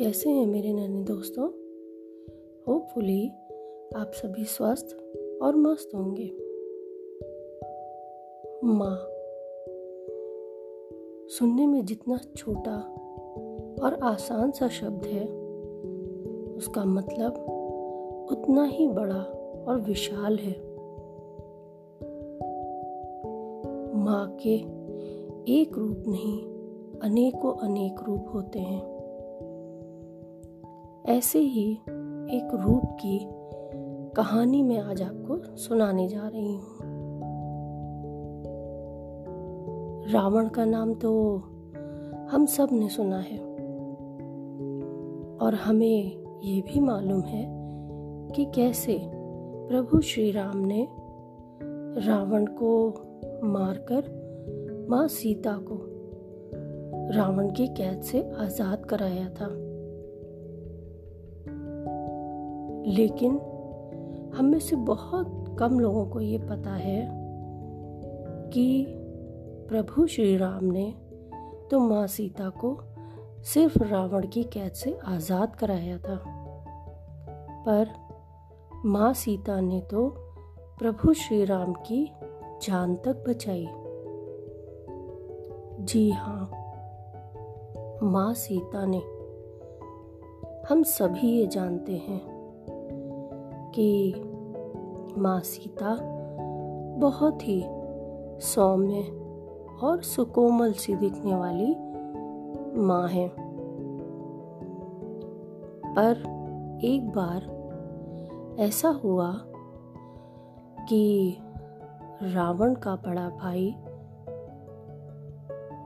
कैसे हैं मेरे नन्हे दोस्तों? होपफुली आप सभी स्वस्थ और मस्त होंगे। माँ, सुनने में जितना छोटा और आसान सा शब्द है, उसका मतलब उतना ही बड़ा और विशाल है। माँ के एक रूप नहीं, अनेकों अनेक रूप होते हैं। ऐसे ही एक रूप की कहानी मैं आज आपको सुनाने जा रही हूँ। रावण का नाम तो हम सबने सुना है। और हमें ये भी मालूम है कि कैसे प्रभु श्री राम ने रावण को मारकर माँ सीता को रावण की कैद से आज़ाद कराया था। लेकिन हम में से बहुत कम लोगों को ये पता है कि प्रभु श्री राम ने तो माँ सीता को सिर्फ़ रावण की कैद से आज़ाद कराया था। पर माँ सीता ने तो प्रभु श्री राम की जान तक बचाई। जी हाँ माँ सीता ने। हम सभी ये जानते हैं कि माँ सीता बहुत ही सौम्य और सुकोमल सी दिखने वाली माँ है। पर एक बार ऐसा हुआ कि रावण का बड़ा भाई,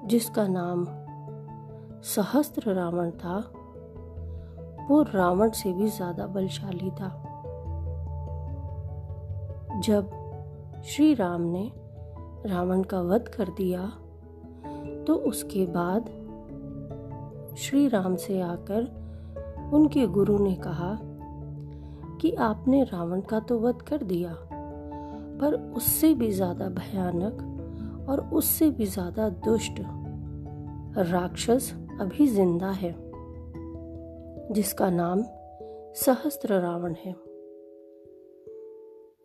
जिसका नाम सहस्त्र रावण था, वो रावण से भी ज़्यादा बलशाली था। जब श्री राम ने रावण का वध कर दिया तो उसके बाद श्री राम से आकर उनके गुरु ने कहा कि आपने रावण का तो वध कर दिया, पर उससे भी ज़्यादा भयानक और उससे भी ज़्यादा दुष्ट राक्षस अभी ज़िंदा है, जिसका नाम सहस्त्र रावण है।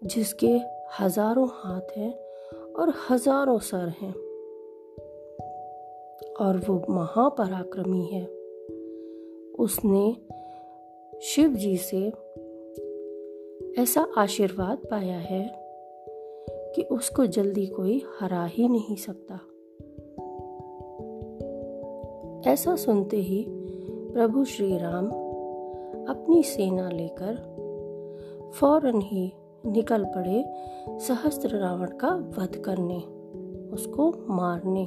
जिसके हज़ारों हाथ हैं और हज़ारों सर हैं। और वो महापराक्रमी है। उसने शिव जी से ऐसा आशीर्वाद पाया है कि उसको जल्दी कोई हरा ही नहीं सकता। ऐसा सुनते ही प्रभु श्री राम अपनी सेना लेकर फ़ौरन ही निकल पड़े सहस्त्र रावण का वध करने, उसको मारने।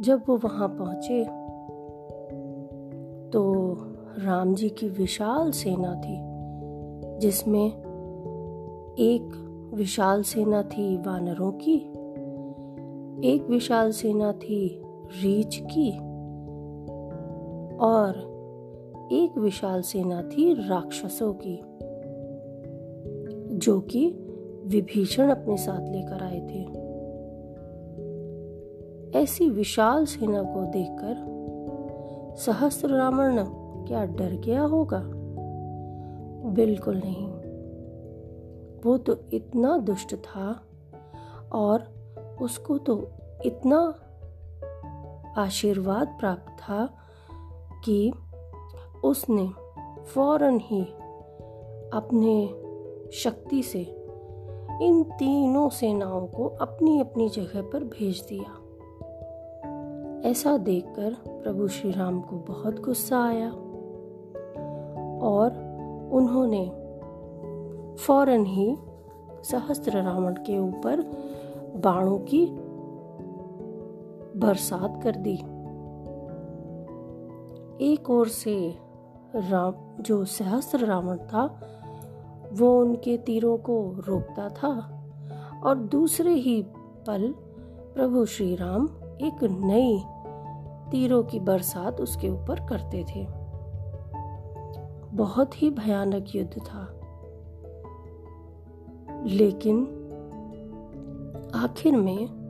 जब वो वहाँ पहुँचे तो राम जी की विशाल सेना थी, जिसमें एक विशाल सेना थी वानरों की, एक विशाल सेना थी रीछ की, और एक विशाल सेना थी राक्षसों की, जो कि विभीषण अपने साथ लेकर आए थे। ऐसी विशाल सेना को देखकर सहस्त्र रावण क्या डर गया होगा? बिल्कुल नहीं। वो तो इतना दुष्ट था और उसको तो इतना आशीर्वाद प्राप्त था कि उसने फ़ौरन ही अपने शक्ति से इन तीनों सेनाओं को अपनी अपनी जगह पर भेज दिया। ऐसा देखकर प्रभु श्री राम को बहुत गुस्सा आया और उन्होंने फ़ौरन ही सहस्त्र रावण के ऊपर बाणों की बरसात कर दी। एक ओर से राम, जो सहस्त्र रावण था, वो उनके तीरों को रोकता था। और दूसरे ही पल प्रभु श्री राम एक नई तीरों की बरसात उसके ऊपर करते थे। बहुत ही भयानक युद्ध था। लेकिन आखिर में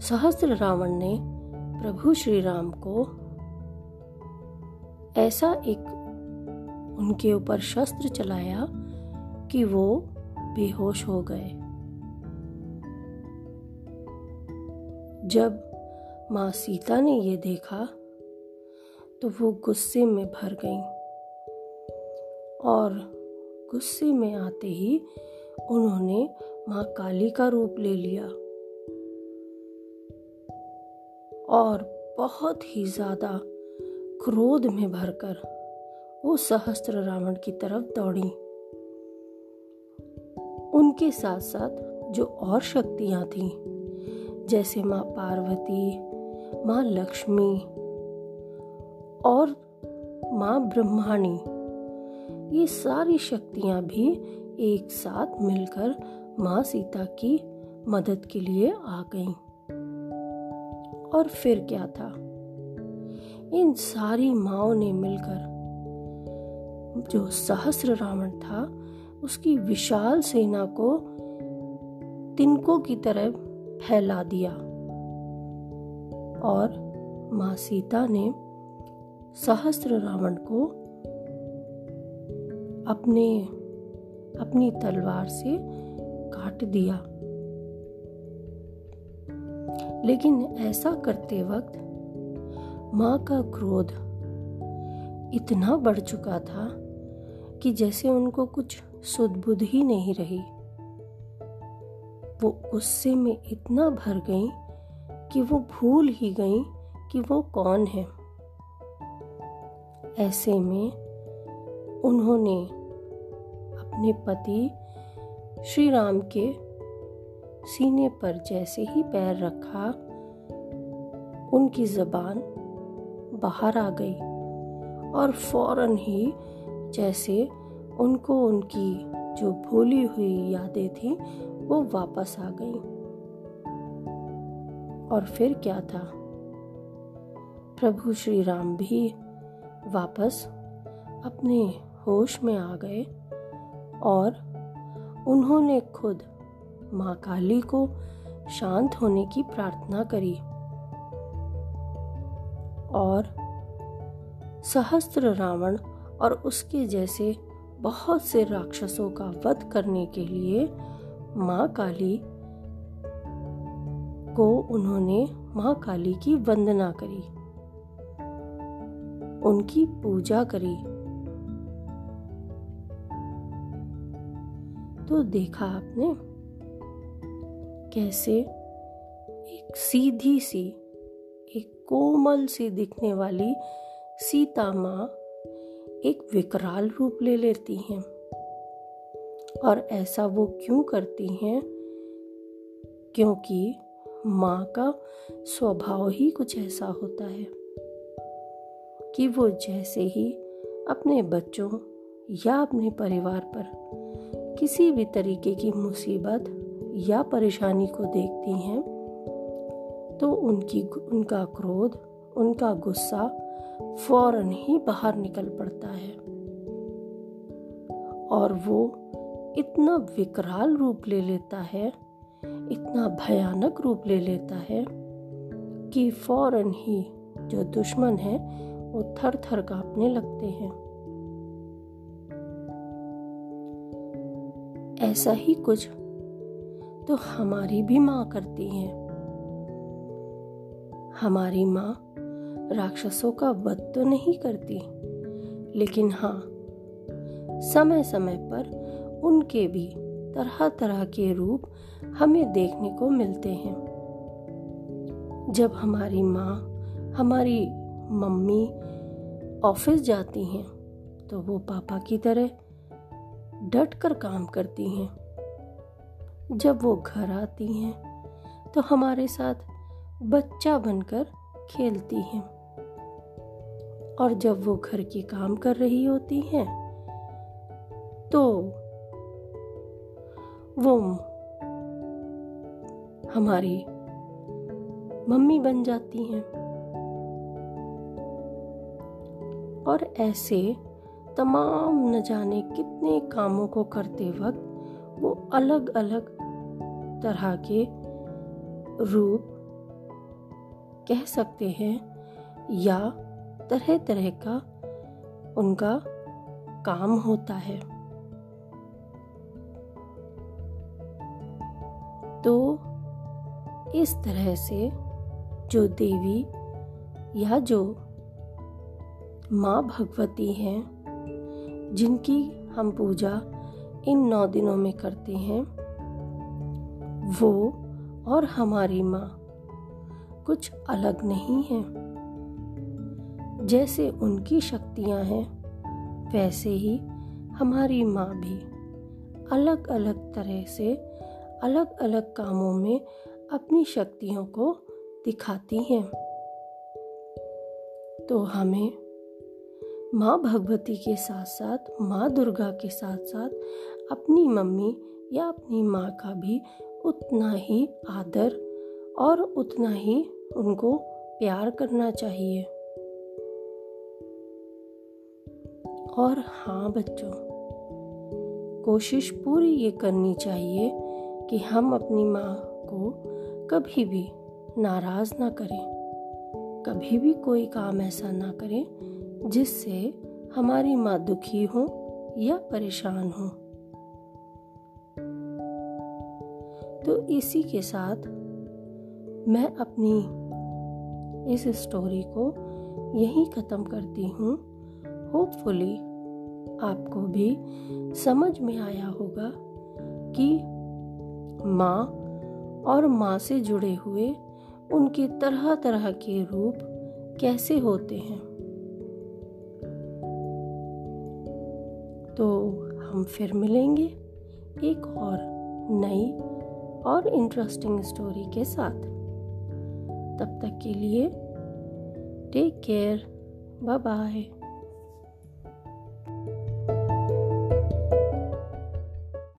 सहस्त्र रावण ने प्रभु श्री राम को ऐसा एक उनके ऊपर शस्त्र चलाया कि वो बेहोश हो गए। जब माँ सीता ने ये देखा तो वो गुस्से में भर गईं और गुस्से में आते ही उन्होंने माँ काली का रूप ले लिया और बहुत ही ज़्यादा क्रोध में भरकर वो सहस्त्र रावण की तरफ़ दौड़ी उनके साथ साथ जो और शक्तियाँ थीं, जैसे माँ पार्वती, माँ लक्ष्मी और माँ ब्रह्माणी, ये सारी शक्तियाँ भी एक साथ मिलकर माँ सीता की मदद के लिए आ गईं। और फिर क्या था इन सारी माओ ने मिलकर जो सहस्र रावण था, उसकी विशाल सेना को तिनकों की तरह फैला दिया। और माँ सीता ने सहस्र रावण को अपने, अपनी तलवार से काट दिया। लेकिन ऐसा करते वक्त माँ का क्रोध इतना बढ़ चुका था कि जैसे उनको कुछ सुदबुद ही नहीं रही। वो गुस्से में इतना भर गई कि वो भूल ही गई कि वो कौन है। ऐसे में उन्होंने अपने पति श्री राम के सीने पर जैसे ही पैर रखा, उनकी जबान बाहर आ गई और फ़ौरन ही जैसे उनको उनकी जो भूली हुई यादें थी, वो वापस आ गई। और फिर क्या था? प्रभु श्री राम भी वापस अपने होश में आ गए और उन्होंने खुद माँ काली को शांत होने की प्रार्थना करी। और सहस्त्र रावण और उसके जैसे बहुत से राक्षसों का वध करने के लिए माँ काली को उन्होंने माँ काली की वंदना करी। उनकी पूजा करी। तो देखा आपने कैसे एक सीधी सी कोमल सी दिखने वाली सीता माँ एक विकराल रूप ले लेती हैं। और ऐसा वो क्यों करती हैं? क्योंकि माँ का स्वभाव ही कुछ ऐसा होता है कि वो जैसे ही अपने बच्चों या अपने परिवार पर किसी भी तरीके की मुसीबत या परेशानी को देखती हैं तो उनकी उनका क्रोध, उनका गुस्सा फ़ौरन ही बाहर निकल पड़ता है। और वो इतना विकराल रूप ले लेता है, इतना भयानक रूप ले लेता है कि फ़ौरन ही जो दुश्मन है, वो थर थर कांपने लगते हैं। ऐसा ही कुछ तो हमारी भी माँ करती हैं। हमारी माँ राक्षसों का वध तो नहीं करती। लेकिन हाँ समय समय पर उनके भी तरह तरह के रूप हमें देखने को मिलते हैं। जब हमारी माँ, हमारी मम्मी ऑफ़िस जाती हैं तो वो पापा की तरह डट कर काम करती हैं। जब वो घर आती हैं तो हमारे साथ बच्चा बनकर खेलती हैं। और जब वो घर के काम कर रही होती हैं तो वो हमारी मम्मी बन जाती हैं। और ऐसे तमाम न जाने कितने कामों को करते वक्त वो अलग अलग तरह के रूप कह सकते हैं या तरह तरह का उनका काम होता है। तो इस तरह से जो देवी या जो माँ भगवती हैं, जिनकी हम पूजा इन नौ दिनों में करते हैं, वो और हमारी माँ कुछ अलग नहीं है। जैसे उनकी शक्तियाँ हैं, वैसे ही हमारी माँ भी अलग अलग तरह से अलग अलग कामों में अपनी शक्तियों को दिखाती हैं। तो हमें माँ भगवती के साथ साथ माँ दुर्गा के साथ साथ अपनी मम्मी या अपनी माँ का भी उतना ही आदर और उतना ही उनको प्यार करना चाहिए। और हाँ बच्चों, कोशिश पूरी ये करनी चाहिए कि हम अपनी माँ को कभी भी नाराज़ ना करें। कभी भी कोई काम ऐसा ना करें जिससे हमारी माँ दुखी हो या परेशान हो। तो इसी के साथ मैं अपनी इस स्टोरी को यहीं ख़त्म करती हूँ। होपफुली आपको भी समझ में आया होगा कि माँ और माँ से जुड़े हुए उनके तरह तरह के रूप कैसे होते हैं। तो हम फिर मिलेंगे एक और नई और इंटरेस्टिंग स्टोरी के साथ। तब तक के लिए टेक केयर बाय बाय